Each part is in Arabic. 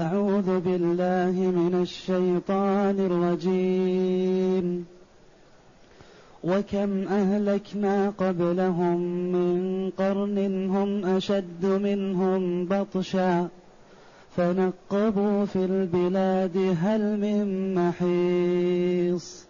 أعوذ بالله من الشيطان الرجيم. وكم أهلكنا قبلهم من قرن هم أشد منهم بطشا. فنقبوا في البلاد هل من محيص.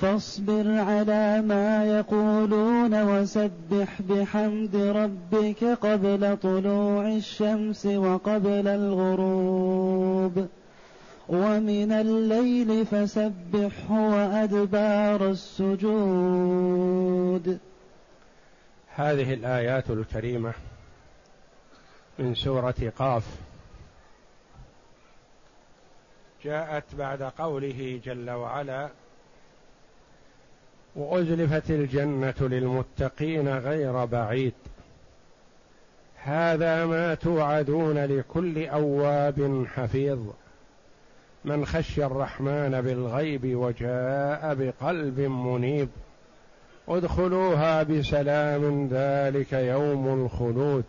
فاصبر على ما يقولون وسبح بحمد ربك قبل طلوع الشمس وقبل الغروب. ومن الليل فسبحه وأدبار السجود. هذه الآيات الكريمة من سورة قاف. جاءت بعد قوله جل وعلا وأزلفت الجنة للمتقين غير بعيد. هذا ما توعدون لكل أواب حفيظ. من خشي الرحمن بالغيب وجاء بقلب منيب ادخلوها بسلام ذلك يوم الخلود.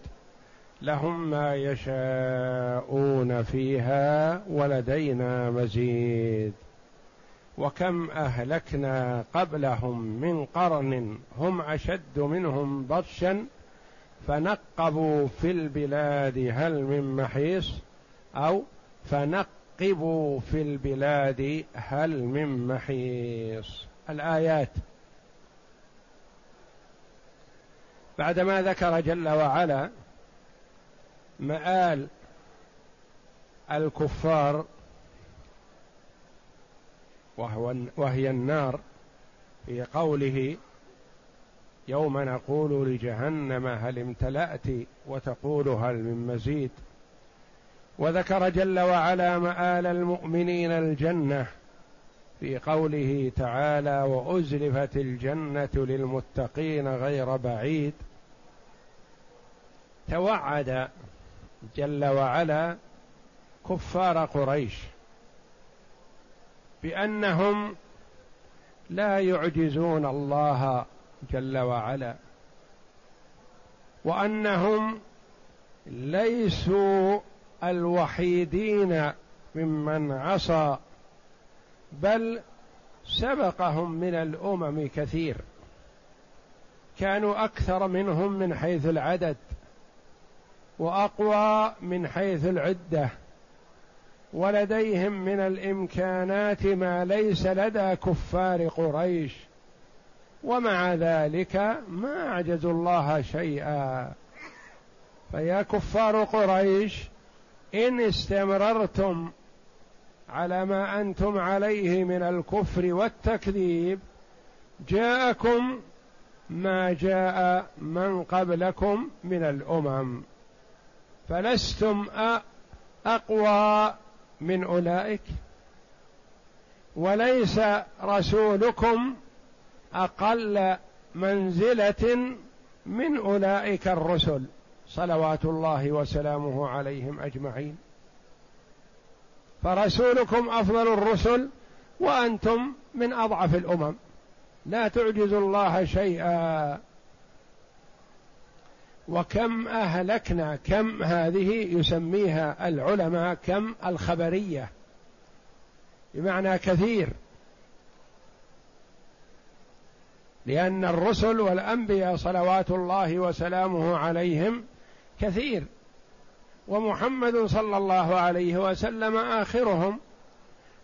لهم ما يشاءون فيها ولدينا مزيد. وكم أهلكنا قبلهم من قرن هم أشد منهم بطشا فنقبوا في البلاد هل من محيص أو فنقبوا في البلاد هل من محيص. الآيات. بعدما ذكر جل وعلا مآل الكفار وهو وهي النار. في قوله يوم نقول لجهنم هل امتلأت وتقول هل من مزيد. وذكر جل وعلا مآل المؤمنين الجنة في قوله تعالى وأزلفت الجنة للمتقين غير بعيد. توعد جل وعلا كفار قريش بأنهم لا يعجزون الله جل وعلا وأنهم ليسوا الوحيدين ممن عصى بل سبقهم من الأمم كثير. كانوا أكثر منهم من حيث العدد وأقوى من حيث العدة. ولديهم من الإمكانات ما ليس لدى كفار قريش. ومع ذلك ما عجزوا الله شيئا. فيا كفار قريش إن استمررتم على ما أنتم عليه من الكفر والتكذيب جاءكم ما جاء من قبلكم من الأمم. فلستم أقوى من أولئك وليس رسولكم أقل منزلة من أولئك الرسل صلوات الله وسلامه عليهم أجمعين. فرسولكم أفضل الرسل وأنتم من أضعف الأمم. لا تعجزوا الله شيئا. وكم أهلكنا كم هذه يسميها العلماء كم الخبرية. بمعنى كثير. لأن الرسل والأنبياء صلوات الله وسلامه عليهم كثير. ومحمد صلى الله عليه وسلم آخرهم.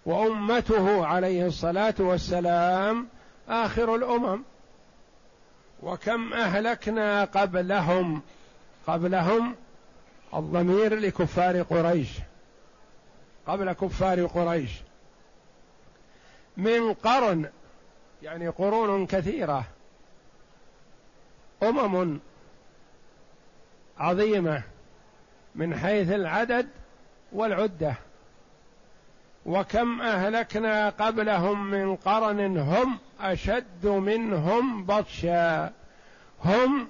وأمته عليه الصلاة والسلام آخر الأمم. وكم أهلكنا قبلهم؟ قبلهم الضمير لكفار قريش. قبل كفار قريش. من قرن يعني قرون كثيرة. أمم عظيمة من حيث العدد والعدة. وكم أهلكنا قبلهم من قرن هم أشد منهم بطشا. هم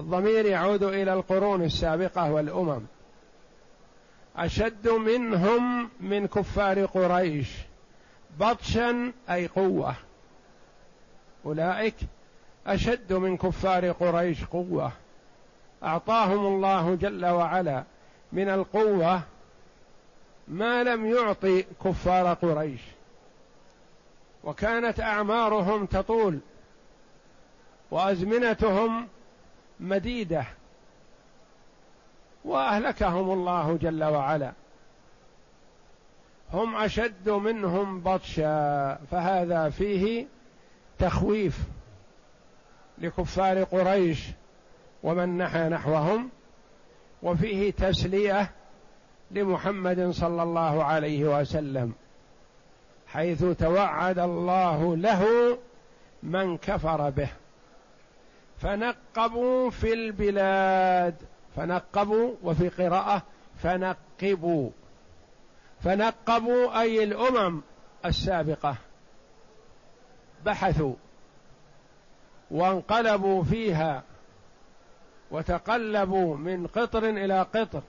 الضمير يعود إلى القرون السابقة والأمم. أشد منهم من كفار قريش. بطشا أي قوة. أولئك أشد من كفار قريش قوة. أعطاهم الله جل وعلا من القوة ما لم يعطي كفار قريش. وكانت أعمارهم تطول وأزمنتهم مديدة وأهلكهم الله جل وعلا. هم أشد منهم بطشا فهذا فيه تخويف لكفار قريش ومن نحى نحوهم وفيه تسلية لمحمد صلى الله عليه وسلم حيث توعد الله له من كفر به. فنقبوا في البلاد فنقبوا وفي قراءة فنقبوا فنقبوا أي الأمم السابقة. بحثوا وانقلبوا فيها وتقلبوا من قطر إلى قطر.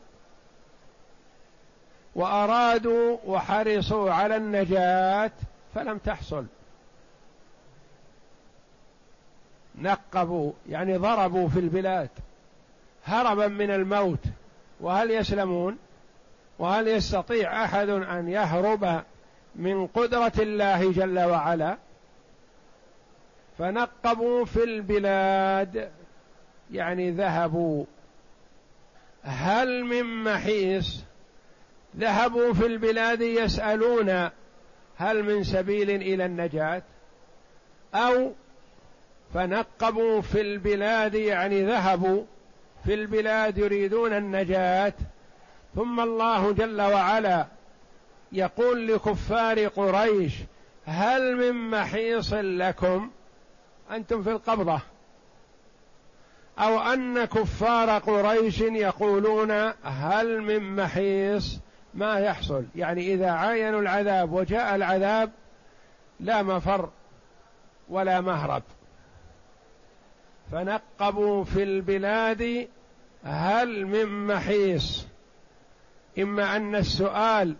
وأرادوا وحرصوا على النجاة فلم تحصل. نقبوا يعني ضربوا في البلاد هربا من الموت. وهل يسلمون؟ وهل يستطيع أحد أن يهرب من قدرة الله جل وعلا؟ فنقبوا في البلاد يعني ذهبوا. هل من محيص؟ ذهبوا في البلاد يسألون هل من سبيل إلى النجاة أو فنقبوا في البلاد يعني ذهبوا في البلاد يريدون النجاة. ثم الله جل وعلا يقول لكفار قريش هل من محيص لكم؟ أنتم في القبضة. أو أن كفار قريش يقولون هل من محيص؟ ما يحصل. يعني إذا عاينوا العذاب وجاء العذاب لا مفر ولا مهرب. فنقبوا في البلاد هل من محيص. إما أن السؤال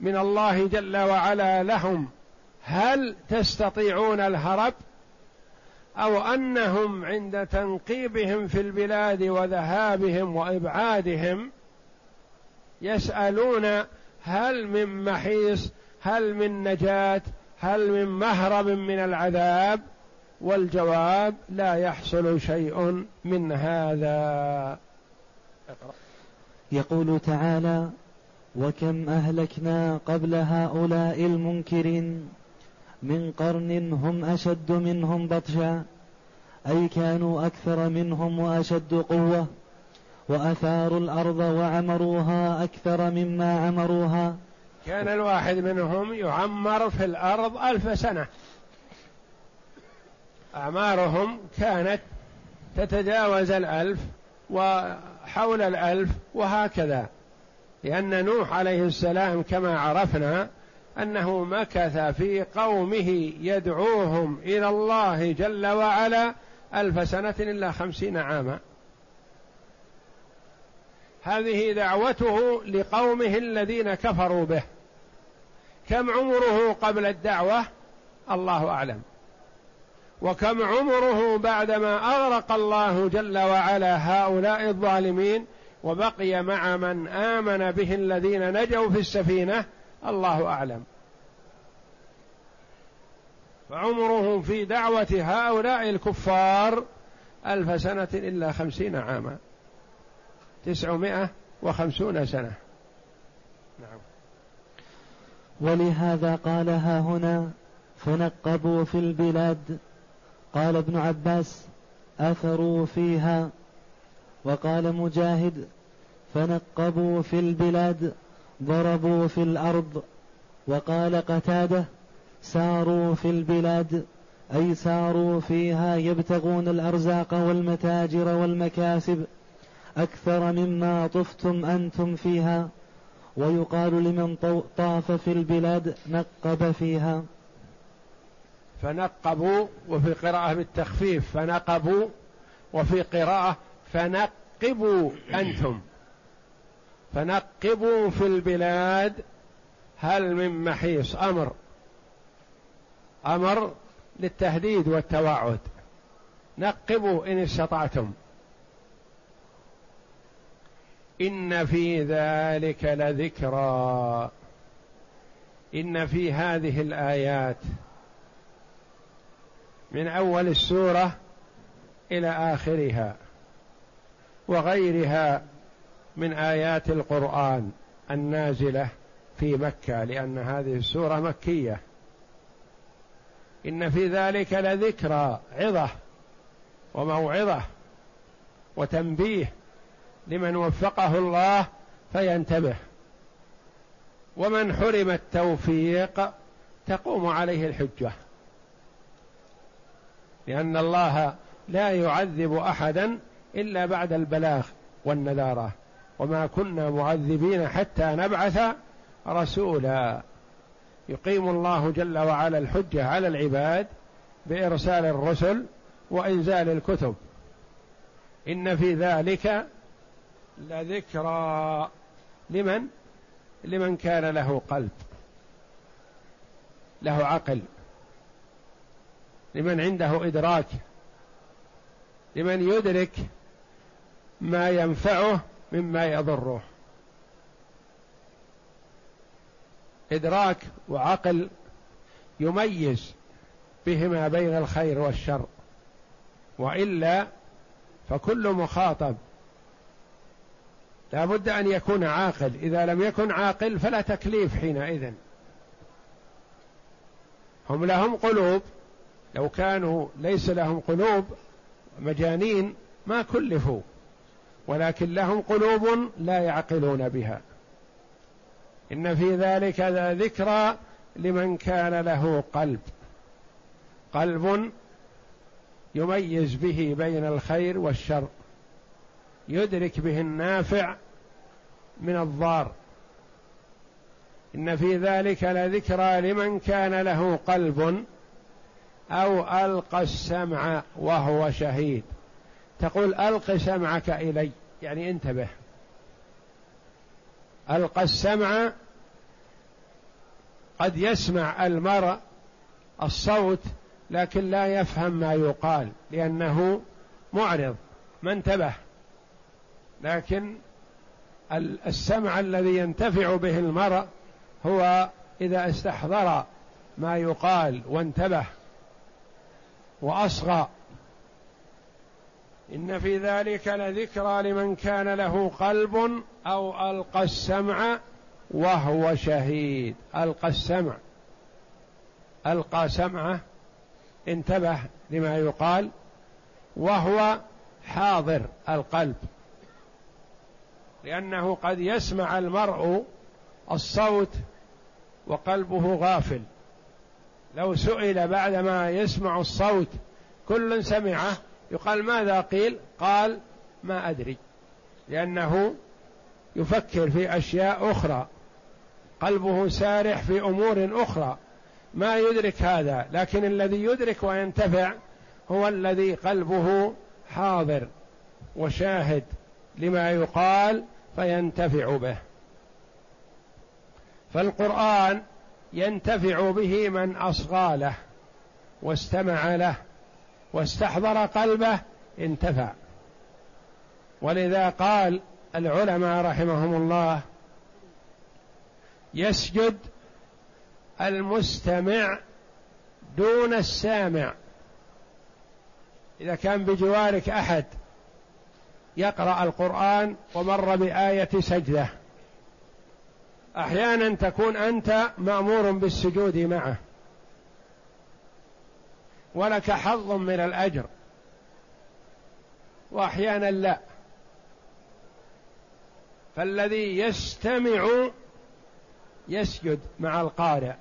من الله جل وعلا لهم هل تستطيعون الهرب أو أنهم عند تنقيبهم في البلاد وذهابهم وإبعادهم يسألون هل من محيص هل من نجاة هل من مهرب من العذاب؟ والجواب لا يحصل شيء من هذا. يقول تعالى وكم أهلكنا قبل هؤلاء المنكرين؟ من قرن هم أشد منهم بطشا أي كانوا أكثر منهم وأشد قوة؟ وأثاروا الأرض وعمروها أكثر مما عمروها. كان الواحد منهم يعمر في الأرض ألف سنة. أعمارهم كانت تتجاوز الألف وحول الألف وهكذا. لأن نوح عليه السلام كما عرفنا أنه مكث في قومه يدعوهم إلى الله جل وعلا ألف سنة إلا خمسين عاما. هذه دعوته لقومه الذين كفروا به. كم عمره قبل الدعوة؟ الله أعلم. وكم عمره بعدما أغرق الله جل وعلا هؤلاء الظالمين وبقي مع من آمن به الذين نجوا في السفينة؟ الله أعلم. فعمره في دعوة هؤلاء الكفار ألف سنة إلا خمسين عاما. تسعمائة وخمسون سنة. نعم. ولهذا قالها هنا فنقبوا في البلاد. قال ابن عباس اثروا فيها. وقال مجاهد فنقبوا في البلاد ضربوا في الأرض. وقال قتادة ساروا في البلاد. أي ساروا فيها يبتغون الأرزاق والمتاجر والمكاسب. أكثر مما طفتم أنتم فيها ويقال لمن طاف في البلاد نقب فيها. فنقبوا وفي قراءة بالتخفيف فنقبوا وفي قراءة فنقبوا أنتم. فنقبوا في البلاد هل من محيص أمر؟ أمر للتهديد والتوعد. نقبوا إن استطعتم. إن في ذلك لذكرى. إن في هذه الآيات من أول السورة إلى آخرها وغيرها من آيات القرآن النازلة في مكة لأن هذه السورة مكية. إن في ذلك لذكرى عظة وموعظة وتنبيه لمن وفقه الله فينتبه. ومن حرم التوفيق تقوم عليه الحجة. لأن الله لا يعذب أحدا إلا بعد البلاغ والنذارة. وما كنا معذبين حتى نبعث رسولا. يقيم الله جل وعلا الحجة على العباد بإرسال الرسل وإنزال الكتب. إن في ذلك لذكرى لمن؟ لمن كان له قلب له عقل لمن عنده إدراك لمن يدرك ما ينفعه مما يضره. إدراك وعقل يميز بهما بين الخير والشر وإلا فكل مخاطب لا بد أن يكون عاقل. إذا لم يكن عاقل فلا تكليف حينئذ. هم لهم قلوب. لو كانوا ليس لهم قلوب مجانين ما كلفوا. ولكن لهم قلوب لا يعقلون بها. إن في ذلك ذكرى لمن كان له قلب. قلب يميز به بين الخير والشر. يدرك به النافع من الضار. إن في ذلك لذكرى لمن كان له قلب أو ألقى السمع وهو شهيد. تقول ألق سمعك إلي يعني انتبه. ألقى السمع قد يسمع المرء الصوت لكن لا يفهم ما يقال لأنه معرض ما انتبه. لكن السمع الذي ينتفع به المرء هو إذا استحضر ما يقال وانتبه وأصغى. إن في ذلك لذكرى لمن كان له قلب أو ألقى السمع وهو شهيد. ألقى السمع. ألقى سمعه انتبه لما يقال وهو حاضر القلب. لأنه قد يسمع المرء الصوت وقلبه غافل. لو سئل بعدما يسمع الصوت كل سمعه يقال ماذا؟ قيل قال ما أدري. لأنه يفكر في أشياء أخرى. قلبه سارح في أمور أخرى. ما يدرك هذا لكن الذي يدرك وينتفع هو الذي قلبه حاضر وشاهد. لما يقال فينتفع به. فالقرآن ينتفع به من أصغى له واستمع له واستحضر قلبه انتفع. ولذا قال العلماء رحمهم الله يسجد المستمع دون السامع. إذا كان بجوارك أحد يقرأ القرآن ومر بآية سجدة. أحيانا تكون أنت مأمور بالسجود معه. ولك حظ من الأجر. وأحيانا لا. فالذي يستمع يسجد مع القارئ.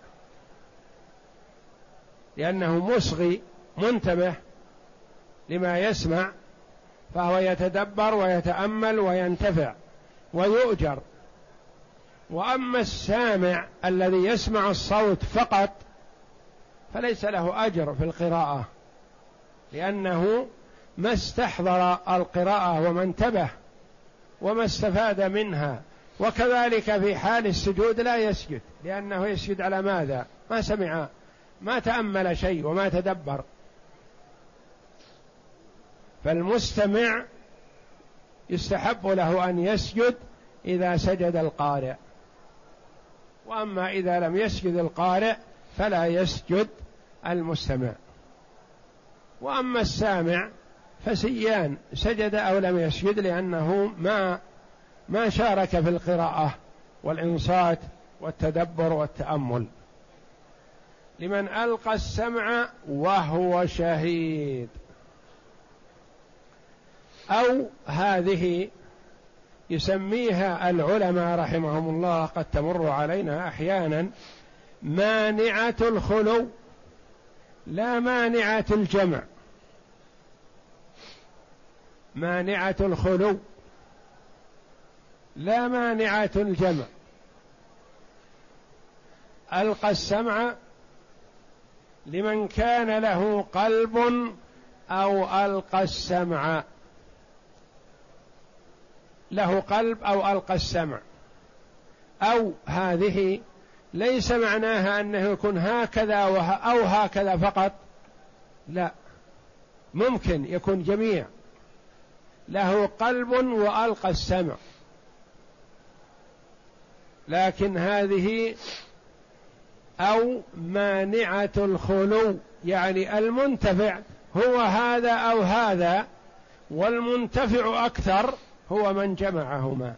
لأنه مصغي منتبه لما يسمع فهو يتدبر ويتأمل وينتفع ويؤجر. وأما السامع الذي يسمع الصوت فقط فليس له أجر في القراءة لأنه ما استحضر القراءة وما انتبه وما استفاد منها وكذلك في حال السجود لا يسجد لأنه يسجد على ماذا؟ ما سمع ما تأمل شيء وما تدبر. فالمستمع يستحب له أن يسجد إذا سجد القارئ. وأما إذا لم يسجد القارئ فلا يسجد المستمع. وأما السامع فسيان سجد أو لم يسجد لأنه ما ما شارك في القراءة والإنصات والتدبر والتأمل. لمن ألقى السمع وهو شهيد. أو هذه يسميها العلماء رحمهم الله قد تمر علينا أحيانا مانعة الخلو لا مانعة الجمع. مانعة الخلو لا مانعة الجمع. ألقى السمع لمن كان له قلب أو ألقى السمع. له قلب أو ألقى السمع. أو هذه ليس معناها أنه يكون هكذا أو هكذا فقط. لا. ممكن يكون جميع. له قلب وألقى السمع. لكن هذه أو مانعة الخلو يعني المنتفع هو هذا أو هذا والمنتفع أكثر هو من جمعهما.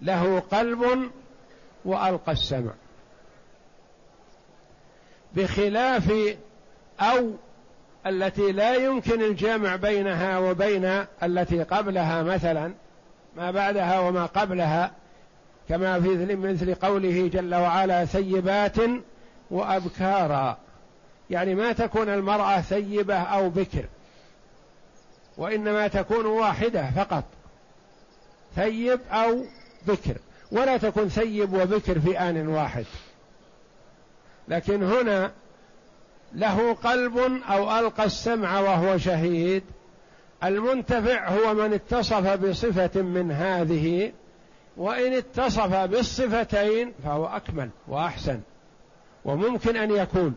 له قلب وألقى السمع. بخلاف أو التي لا يمكن الجمع بينها وبين التي قبلها مثلا ما بعدها وما قبلها كما في مثل قوله جل وعلا ثيبات وأبكارا. يعني ما تكون المرأة ثيبة أو بكر. وإنما تكون واحدة فقط. ثيب أو بكر. ولا تكون ثيب وبكر في آن واحد. لكن هنا له قلب أو ألقى السمع وهو شهيد. المنتفع هو من اتصف بصفة من هذه وإن اتصف بالصفتين فهو أكمل وأحسن وممكن أن يكون.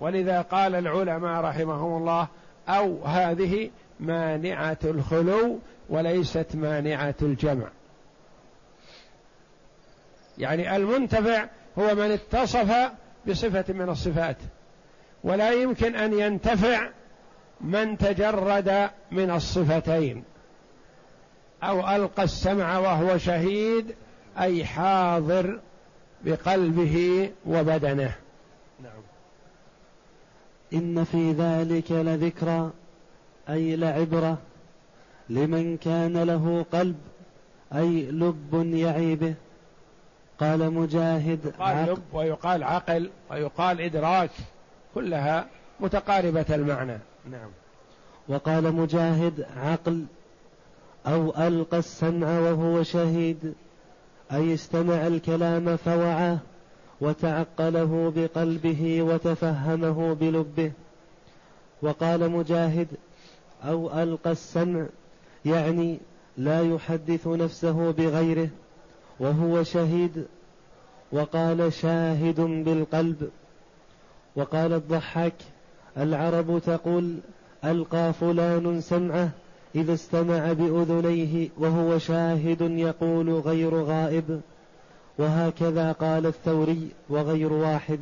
ولذا قال العلماء رحمهم الله أو هذه مانعة الخلو وليست مانعة الجمع. يعني المنتفع هو من اتصف بصفة من الصفات ولا يمكن أن ينتفع من تجرد من الصفتين أو ألقى السمع وهو شهيد أي حاضر بقلبه وبدنه. نعم. إن في ذلك لذكرى. أي لعبره لمن كان له قلب أي لب يعي به. قال مجاهد قال لب ويقال عقل ويقال إدراك كلها متقاربة المعنى. نعم. وقال مجاهد عقل أو ألقى السمع وهو شهيد أي استمع الكلام فوعاه وتعقله بقلبه وتفهمه بلبه. وقال مجاهد أو ألقى السمع يعني لا يحدث نفسه بغيره وهو شهيد. وقال شاهد بالقلب. وقال الضحاك العرب تقول ألقى فلان سمعه إذا استمع بأذنيه وهو شاهد يقول غير غائب. وهكذا قال الثوري وغير واحد.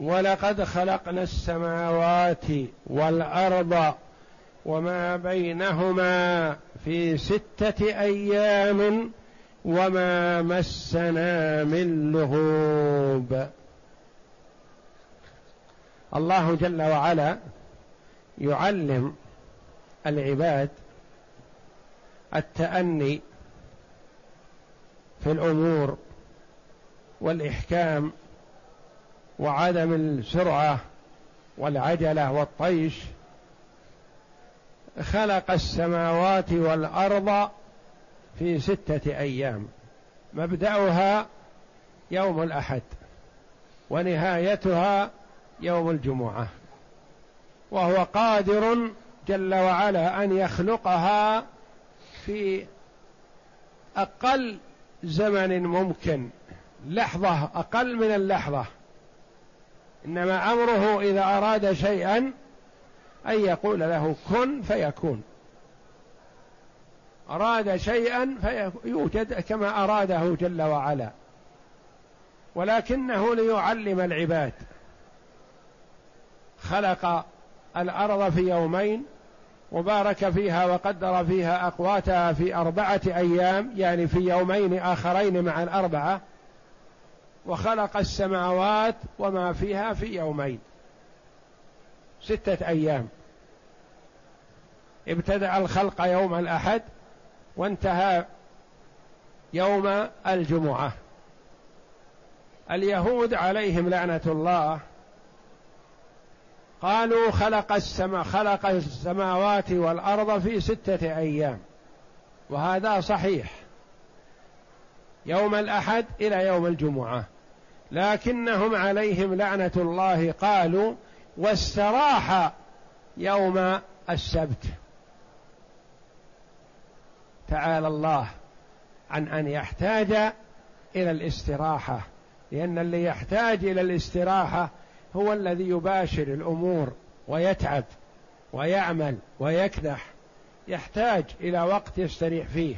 ولقد خلقنا السماوات والأرض وما بينهما في ستة أيام وما مسنا من لغوب. الله جل وعلا يعلم العباد التأني في الأمور والإحكام وعدم السرعة والعجلة والطيش خلق السماوات والأرض في ستة أيام. مبدأها يوم الأحد ونهايتها يوم الجمعة. وهو قادر جل وعلا أن يخلقها في أقل زمن ممكن لحظة أقل من اللحظة. إنما أمره إذا أراد شيئا أن يقول له كن فيكون. أراد شيئا فيوجد كما أراده جل وعلا. ولكنه ليعلم العباد. خلق الأرض في يومين وبارك فيها وقدر فيها أقواتها في أربعة أيام يعني في يومين آخرين مع الأربعة وخلق السماوات وما فيها في يومين. ستة أيام. ابتدأ الخلق يوم الأحد وانتهى يوم الجمعة. اليهود عليهم لعنة الله. قالوا خلق السماء خلق السماوات والأرض في ستة أيام. وهذا صحيح. يوم الأحد إلى يوم الجمعة. لكنهم عليهم لعنة الله قالوا واستراح يوم السبت. تعالى الله عن أن يحتاج إلى الاستراحة لأن اللي يحتاج إلى الاستراحة هو الذي يباشر الأمور ويتعب ويعمل ويكدح يحتاج إلى وقت يستريح فيه.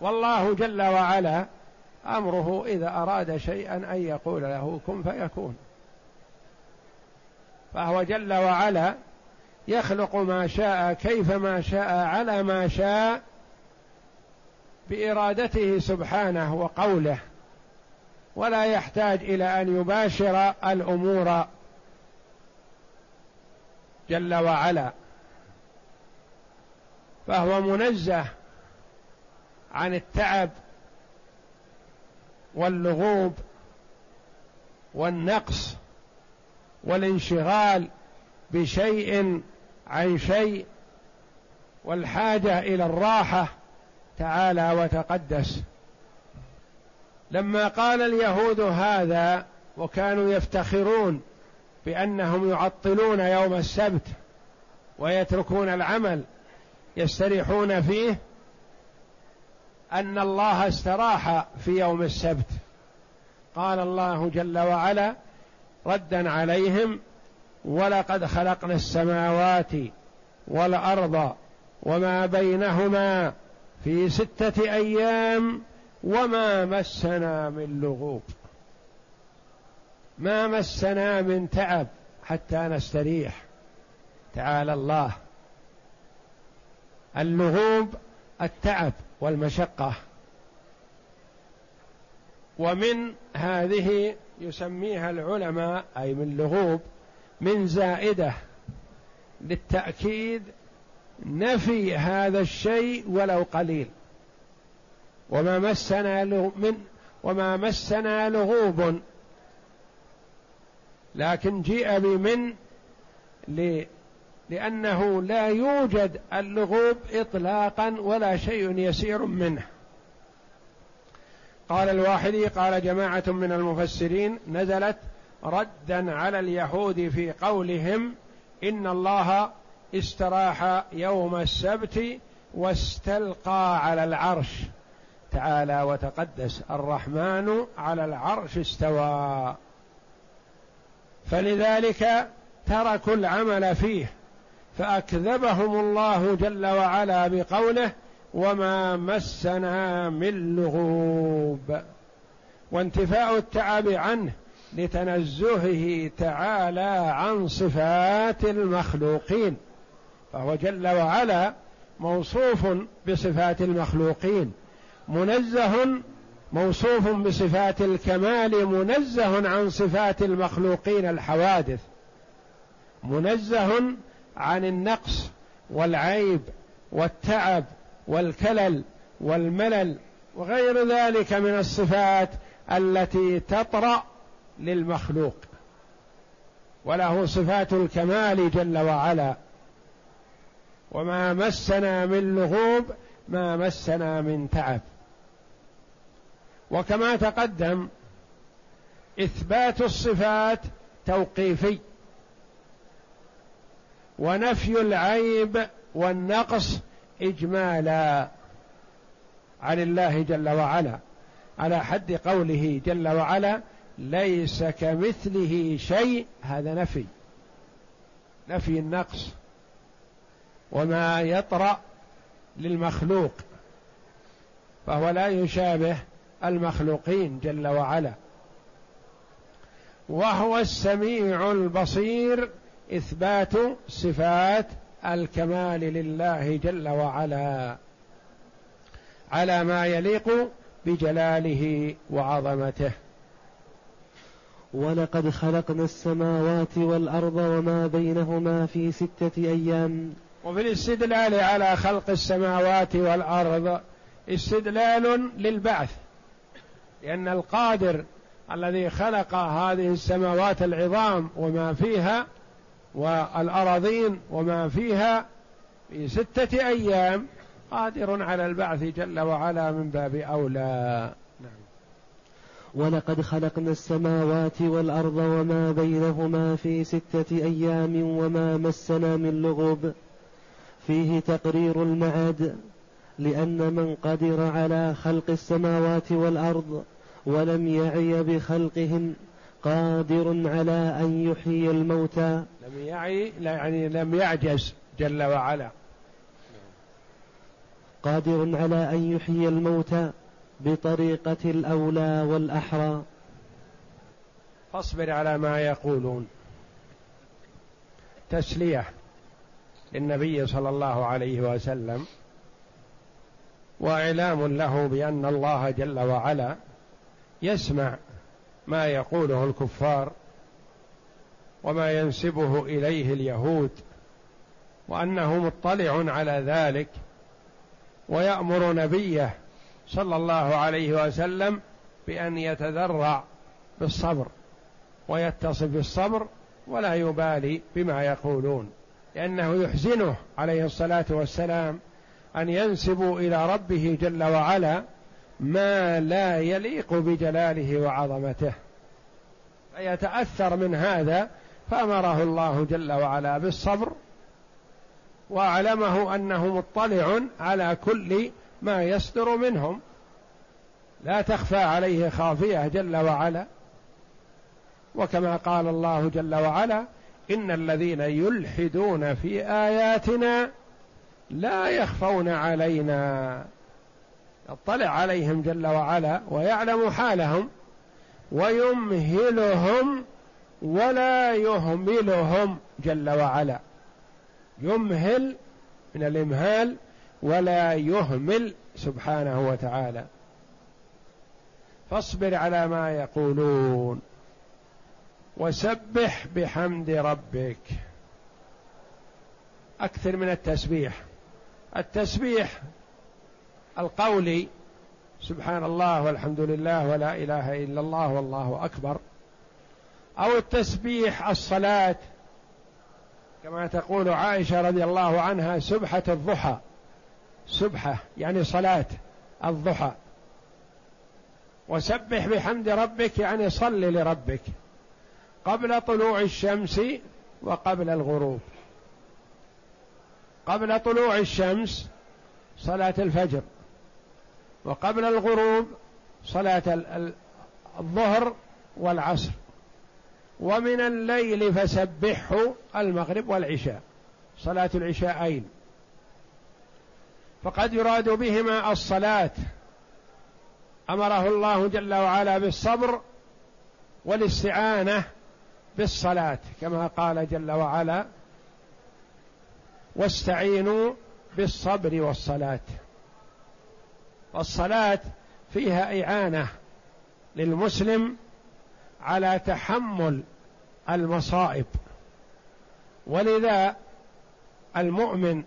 والله جل وعلا أمره إذا أراد شيئا أن يقول له كن فيكون. فهو جل وعلا يخلق ما شاء كيفما شاء على ما شاء بإرادته سبحانه وقوله. ولا يحتاج إلى أن يباشر الأمور جل وعلا. فهو منزه عن التعب واللغوب والنقص والانشغال بشيء عن شيء والحاجة إلى الراحة تعالى وتقدس. لما قال اليهود هذا وكانوا يفتخرون بأنهم يعطلون يوم السبت ويتركون العمل يستريحون فيه أن الله استراح في يوم السبت. قال الله جل وعلا ردا عليهم ولقد خلقنا السماوات والأرض وما بينهما في ستة أيام وما مسنا من لغوب. ما مسنا من تعب حتى نستريح. تعالى الله. اللغوب التعب والمشقة. ومن هذه يسميها العلماء أي من لغوب من زائدة للتأكيد نفي هذا الشيء ولو قليل. وما مسنا من وما مسنا لغوب. لكن جيء بمن لأنه لا يوجد اللغوب إطلاقا ولا شيء يسير منه. قال الواحدي قال جماعة من المفسرين نزلت ردا على اليهود في قولهم إن الله استراح يوم السبت واستلقى على العرش. تعالى وتقدس الرحمن على العرش استوى. فلذلك تركوا العمل فيه. فأكذبهم الله جل وعلا بقوله وما مسنا من لغوب. وانتفاء التعب عنه لتنزهه تعالى عن صفات المخلوقين. فهو جل وعلا موصوف بصفات المخلوقين. منزه موصوف بصفات الكمال منزه عن صفات المخلوقين الحوادث. منزه عن النقص والعيب والتعب والكلل والملل وغير ذلك من الصفات التي تطرأ للمخلوق. وله صفات الكمال جل وعلا. وما مسنا من لغوب ما مسنا من تعب. وكما تقدم إثبات الصفات توقيفي. ونفي العيب والنقص إجمالا عن الله جل وعلا. على حد قوله جل وعلا ليس كمثله شيء هذا نفي. نفي النقص. وما يطرأ للمخلوق فهو لا يشابه المخلوقين جل وعلا. وهو السميع البصير. إثبات صفات الكمال لله جل وعلا على ما يليق بجلاله وعظمته. ولقد خلقنا السماوات والأرض وما بينهما في ستة أيام. وفي الاستدلال على خلق السماوات والأرض استدلال للبعث لأن القادر الذي خلق هذه السماوات العظام وما فيها والأراضين وما فيها في ستة أيام قادر على البعث جل وعلا من باب أولى. نعم. ولقد خلقنا السماوات والأرض وما بينهما في ستة أيام وما مسنا من لغوب. فيه تقرير المعاد لأن من قدر على خلق السماوات والأرض ولم يعي بخلقهن قادر على أن يحيي الموتى. لم يعي يعني لم يعجز جل وعلا. قادر على أن يحيي الموتى بطريقة الأولى والأحرى. فاصبر على ما يقولون. تسلية للنبي صلى الله عليه وسلم وإعلام له بأن الله جل وعلا يسمع ما يقوله الكفار وما ينسبه إليه اليهود وأنه مطلع على ذلك ويأمر نبيه صلى الله عليه وسلم بأن يتذرع بالصبر ويتصف بالصبر ولا يبالي بما يقولون لأنه يحزنه عليه الصلاة والسلام أن ينسبوا إلى ربه جل وعلا ما لا يليق بجلاله وعظمته. فيتأثر من هذا فأمره الله جل وعلا بالصبر وأعلمه أنه مطلع على كل ما يصدر منهم. لا تخفى عليه خافية جل وعلا. وكما قال الله جل وعلا إن الذين يلحدون في آياتنا لا يخفون علينا. يطلع عليهم جل وعلا ويعلم حالهم ويمهلهم ولا يهملهم جل وعلا. يمهل من الإمهال ولا يهمل سبحانه وتعالى. فاصبر على ما يقولون وسبح بحمد ربك. أكثر من التسبيح. التسبيح القولي سبحان الله والحمد لله ولا إله إلا الله والله أكبر. أو التسبيح الصلاة. كما تقول عائشة رضي الله عنها سبحة الضحى. سبحة يعني صلاة الضحى. وسبح بحمد ربك يعني صل لربك. قبل طلوع الشمس وقبل الغروب. قبل طلوع الشمس صلاة الفجر. وقبل الغروب صلاة الظهر والعصر. ومن الليل فسبحه المغرب والعشاء. صلاة العشاءين فقد يراد بهما الصلاة. أمره الله جل وعلا بالصبر والاستعانة بالصلاة كما قال جل وعلا واستعينوا بالصبر والصلاة. والصلاة فيها إعانة للمسلم على تحمل المصائب. ولذا المؤمن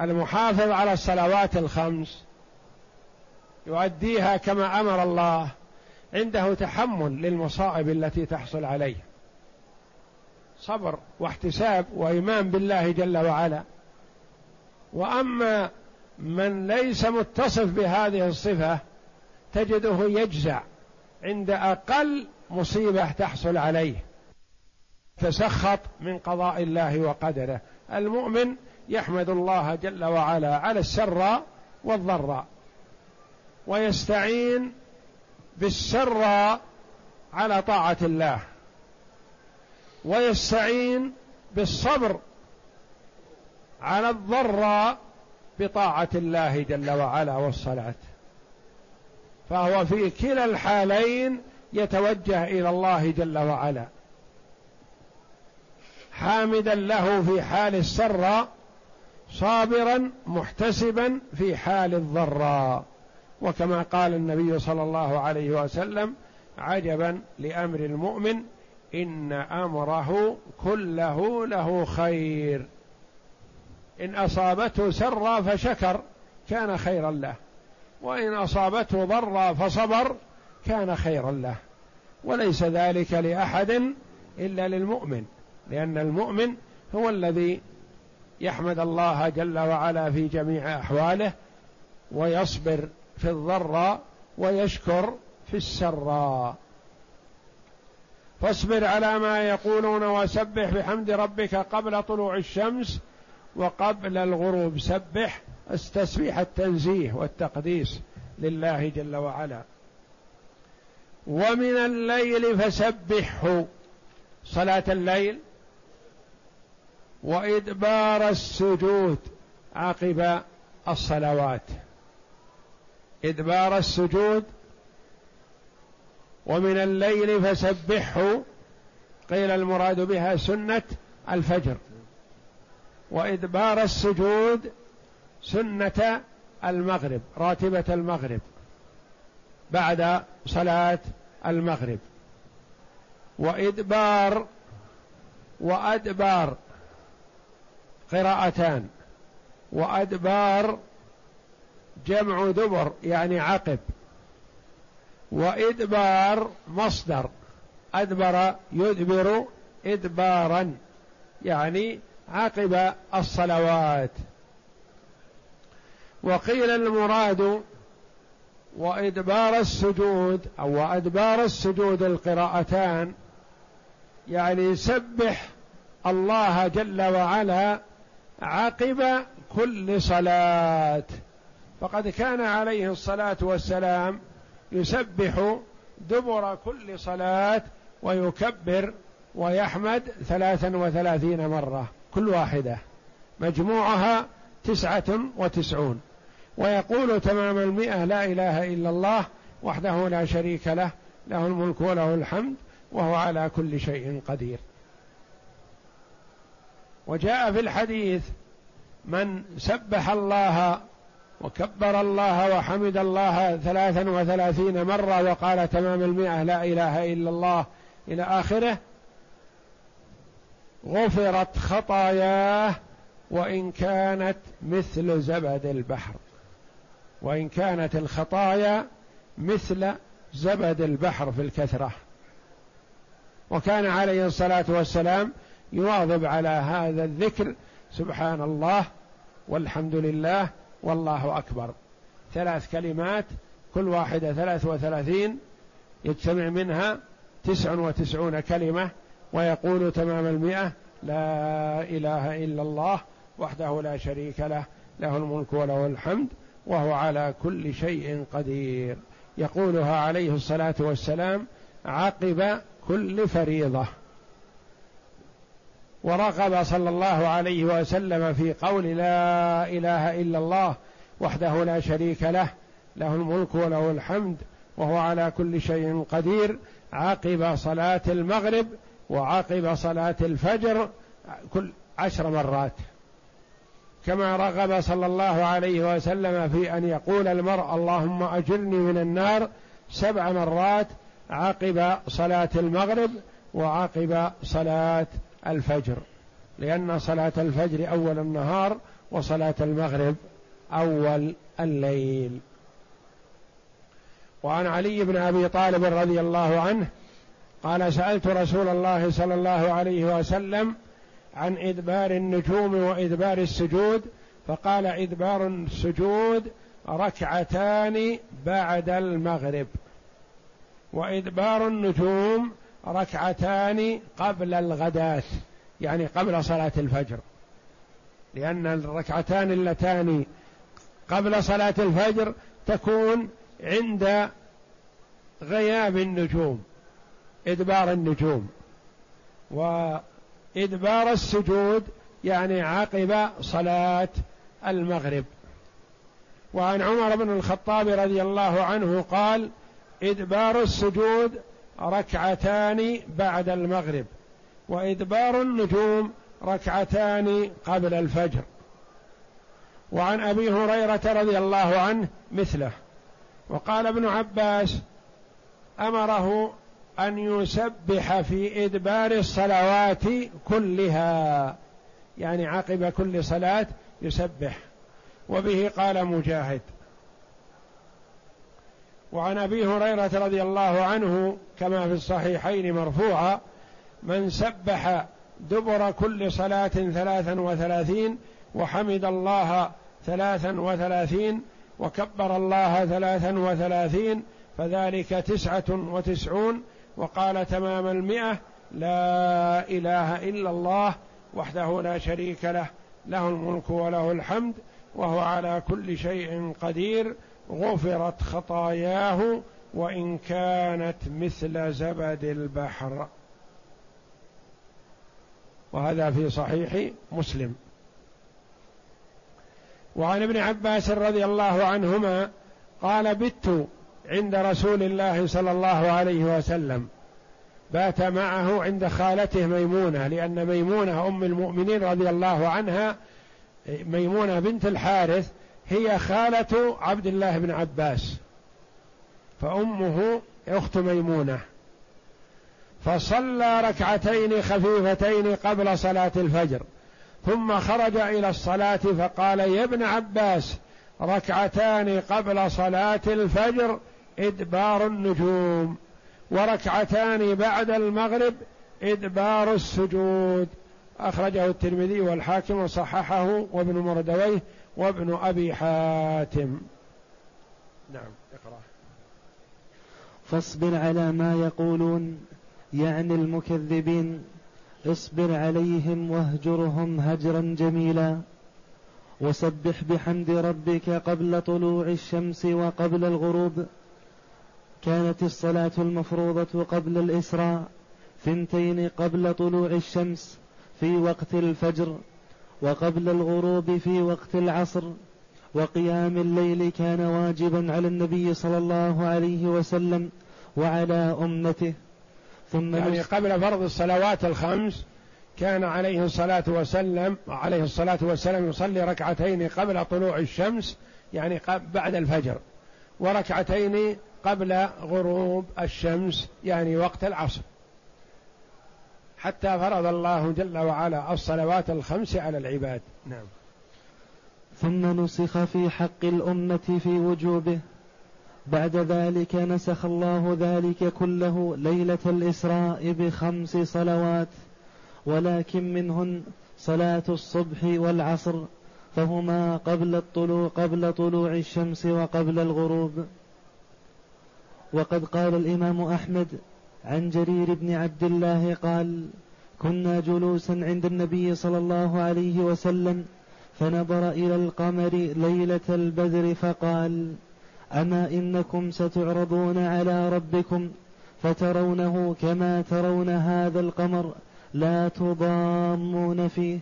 المحافظ على الصلوات الخمس يؤديها كما أمر الله عنده تحمل للمصائب التي تحصل عليه. صبر واحتساب وإيمان بالله جل وعلا. وأما من ليس متصف بهذه الصفة تجده يجزع عند أقل مصيبة تحصل عليه. تسخط من قضاء الله وقدره. المؤمن يحمد الله جل وعلا على السراء والضراء ويستعين بالسراء على طاعة الله ويستعين بالصبر على الضراء بطاعة الله جل وعلا والصلاة. فهو في كلا الحالين يتوجه إلى الله جل وعلا. حامدا له في حال السراء صابرا محتسبا في حال الضراء وكما قال النبي صلى الله عليه وسلم عجبا لأمر المؤمن إن أمره كله له خير. إن أصابته سرا فشكر كان خيرا له. وإن أصابته ضرا فصبر كان خيرا له. وليس ذلك لأحد إلا للمؤمن لأن المؤمن هو الذي يحمد الله جل وعلا في جميع أحواله ويصبر في الضراء ويشكر في السراء فاصبر على ما يقولون وسبح بحمد ربك قبل طلوع الشمس وقبل الغروب. سبح التسبيح التنزيه والتقديس لله جل وعلا. ومن الليل فسبحه. صلاة الليل وإدبار السجود. عقب الصلوات. إدبار السجود. ومن الليل فسبحه. قيل المراد بها سنة الفجر. وإدبار السجود سنة المغرب راتبة المغرب. بعد صلاة المغرب. وإدبار وأدبار قراءتان. وأدبار جمع دبر يعني عقب. وإدبار مصدر أدبر يدبر إدبارا يعني عقب الصلوات. وقيل المراد وإدبار السجود أو وإدبار السجود القراءتان يعني سبح الله جل وعلا عقب كل صلاة. فقد كان عليه الصلاة والسلام يسبح دبر كل صلاة ويكبر ويحمد ثلاثا وثلاثين مرة كل واحدة. مجموعها تسعة وتسعون. ويقول تمام المئة لا إله إلا الله وحده لا شريك له له الملك وله الحمد وهو على كل شيء قدير. وجاء في الحديث من سبح الله وكبر الله وحمد الله ثلاثا وثلاثين مرة وقال تمام المئة لا إله إلا الله إلى آخره غفرت خطاياه وإن كانت مثل زبد البحر. وإن كانت الخطايا مثل زبد البحر في الكثرة. وكان عليه الصلاة والسلام يواظب على هذا الذكر سبحان الله والحمد لله والله أكبر. ثلاث كلمات كل واحدة ثلاث وثلاثين يجتمع منها تسع وتسعون كلمة ويقول تمام المئة لا إله إلا الله وحده لا شريك له له الملك وله الحمد. وهو على كل شيء قدير. يقولها عليه الصلاة والسلام عقب كل فريضة. ورغب صلى الله عليه وسلم في قول لا إله إلا الله وحده لا شريك له له الملك وله الحمد وهو على كل شيء قدير. عقب صلاة المغرب وعقب صلاة الفجر كل عشر مرات. كما رغب صلى الله عليه وسلم في أن يقول المرء اللهم أجرني من النار سبع مرات عقب صلاة المغرب وعقب صلاة الفجر لأن صلاة الفجر أول النهار وصلاة المغرب أول الليل. وعن علي بن أبي طالب رضي الله عنه قال سألت رسول الله صلى الله عليه وسلم عن إدبار النجوم وإدبار السجود فقال إدبار السجود ركعتان بعد المغرب. وإدبار النجوم ركعتان قبل الغداة يعني قبل صلاة الفجر. لأن الركعتان اللتان قبل صلاة الفجر تكون عند غياب النجوم إدبار النجوم. وإدبار السجود يعني عقب صلاة المغرب. وعن عمر بن الخطاب رضي الله عنه قال إدبار السجود ركعتان بعد المغرب وإدبار النجوم ركعتان قبل الفجر. وعن أبي هريرة رضي الله عنه مثله وقال ابن عباس أمره أن يسبح في إدبار الصلوات كلها. يعني عقب كل صلاة يسبح. وبه قال مجاهد. وعن أبي هريرة رضي الله عنه كما في الصحيحين مرفوعا من سبح دبر كل صلاة ثلاثا وثلاثين وحمد الله ثلاثا وثلاثين وكبر الله ثلاثا وثلاثين فذلك تسعة وتسعون وقال تمام المئة لا إله إلا الله وحده لا شريك له له الملك وله الحمد وهو على كل شيء قدير غفرت خطاياه وإن كانت مثل زبد البحر. وهذا في صحيح مسلم. وعن ابن عباس رضي الله عنهما قال بت عند رسول الله صلى الله عليه وسلم. بات معه عند خالته ميمونة لأن ميمونة أم المؤمنين رضي الله عنها ميمونة بنت الحارث هي خالة عبد الله بن عباس فأمه أخت ميمونة. فصلى ركعتين خفيفتين قبل صلاة الفجر ثم خرج إلى الصلاة فقال يا ابن عباس ركعتان قبل صلاة الفجر إدبار النجوم وركعتان بعد المغرب إدبار السجود. أخرجه الترمذي والحاكم وصححه وابن مردويه وابن أبي حاتم. نعم اقرأ. فاصبر على ما يقولون يعني المكذبين. اصبر عليهم واهجرهم هجرا جميلا. وسبح بحمد ربك قبل طلوع الشمس وقبل الغروب. كانت الصلاة المفروضة قبل الإسراء ثنتين قبل طلوع الشمس في وقت الفجر وقبل الغروب في وقت العصر وقيام الليل كان واجبا على النبي صلى الله عليه وسلم وعلى أمته. ثم يعني قبل فرض الصلوات الخمس كان عليه الصلاة والسلام عليه الصلاة والسلام يصلي ركعتين قبل طلوع الشمس يعني بعد الفجر. وركعتين قبل غروب الشمس يعني وقت العصر. حتى فرض الله جل وعلا الصلوات الخمس على العباد. نعم. ثم نسخ في حق الأمة في وجوبه. بعد ذلك نسخ الله ذلك كله ليلة الإسراء بخمس صلوات. ولكن منهن صلاة الصبح والعصر فهما قبل الطلوع قبل طلوع الشمس وقبل الغروب. وقد قال الإمام أحمد عن جرير بن عبد الله قال كنا جلوسا عند النبي صلى الله عليه وسلم فنظر إلى القمر ليلة البدر فقال أما إنكم ستعرضون على ربكم فترونه كما ترون هذا القمر لا تضامون فيه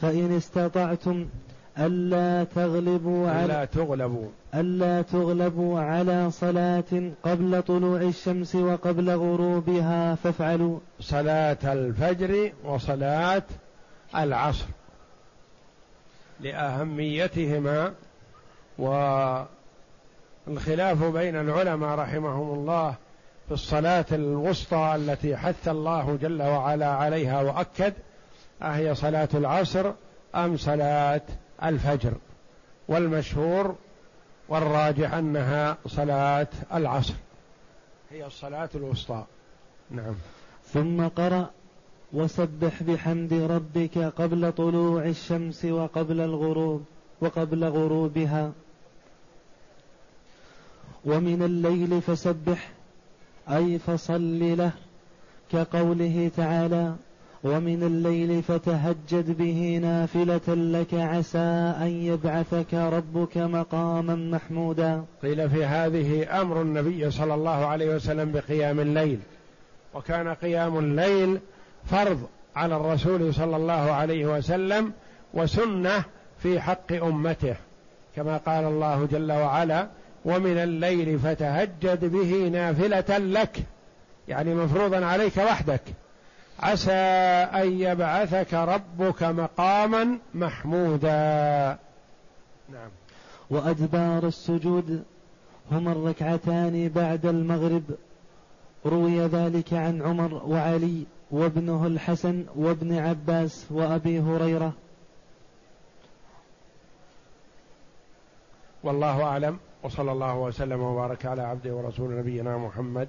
فإن استطعتم ألا تغلبوا على ألا تغلبوا. ألا تغلبوا على صلاة قبل طلوع الشمس وقبل غروبها فافعلوا. صلاة الفجر وصلاة العصر لأهميتهما والخلاف بين العلماء رحمهم الله في الصلاة الوسطى التي حث الله جل وعلا عليها وأكد أهي صلاة العصر أم صلاة الفجر والمشهور والراجح أنها صلاة العصر هي الصلاة الوسطى. نعم. ثم قرأ وسبح بحمد ربك قبل طلوع الشمس وقبل الغروب وقبل غروبها. ومن الليل فسبح أي فصل له كقوله تعالى ومن الليل فتهجد به نافلة لك عسى أن يبعثك ربك مقاما محمودا. قيل في هذه أمر النبي صلى الله عليه وسلم بقيام الليل وكان قيام الليل فرض على الرسول صلى الله عليه وسلم وسنة في حق أمته كما قال الله جل وعلا ومن الليل فتهجد به نافلة لك. يعني مفروضا عليك وحدك. عسى أن يبعثك ربك مقاما محمودا. نعم. وأدبار السجود هما الركعتان بعد المغرب. روي ذلك عن عمر وعلي وابنه الحسن وابن عباس وأبي هريرة. والله أعلم. وصلى الله وسلم وبارك على عبده ورسول نبينا محمد.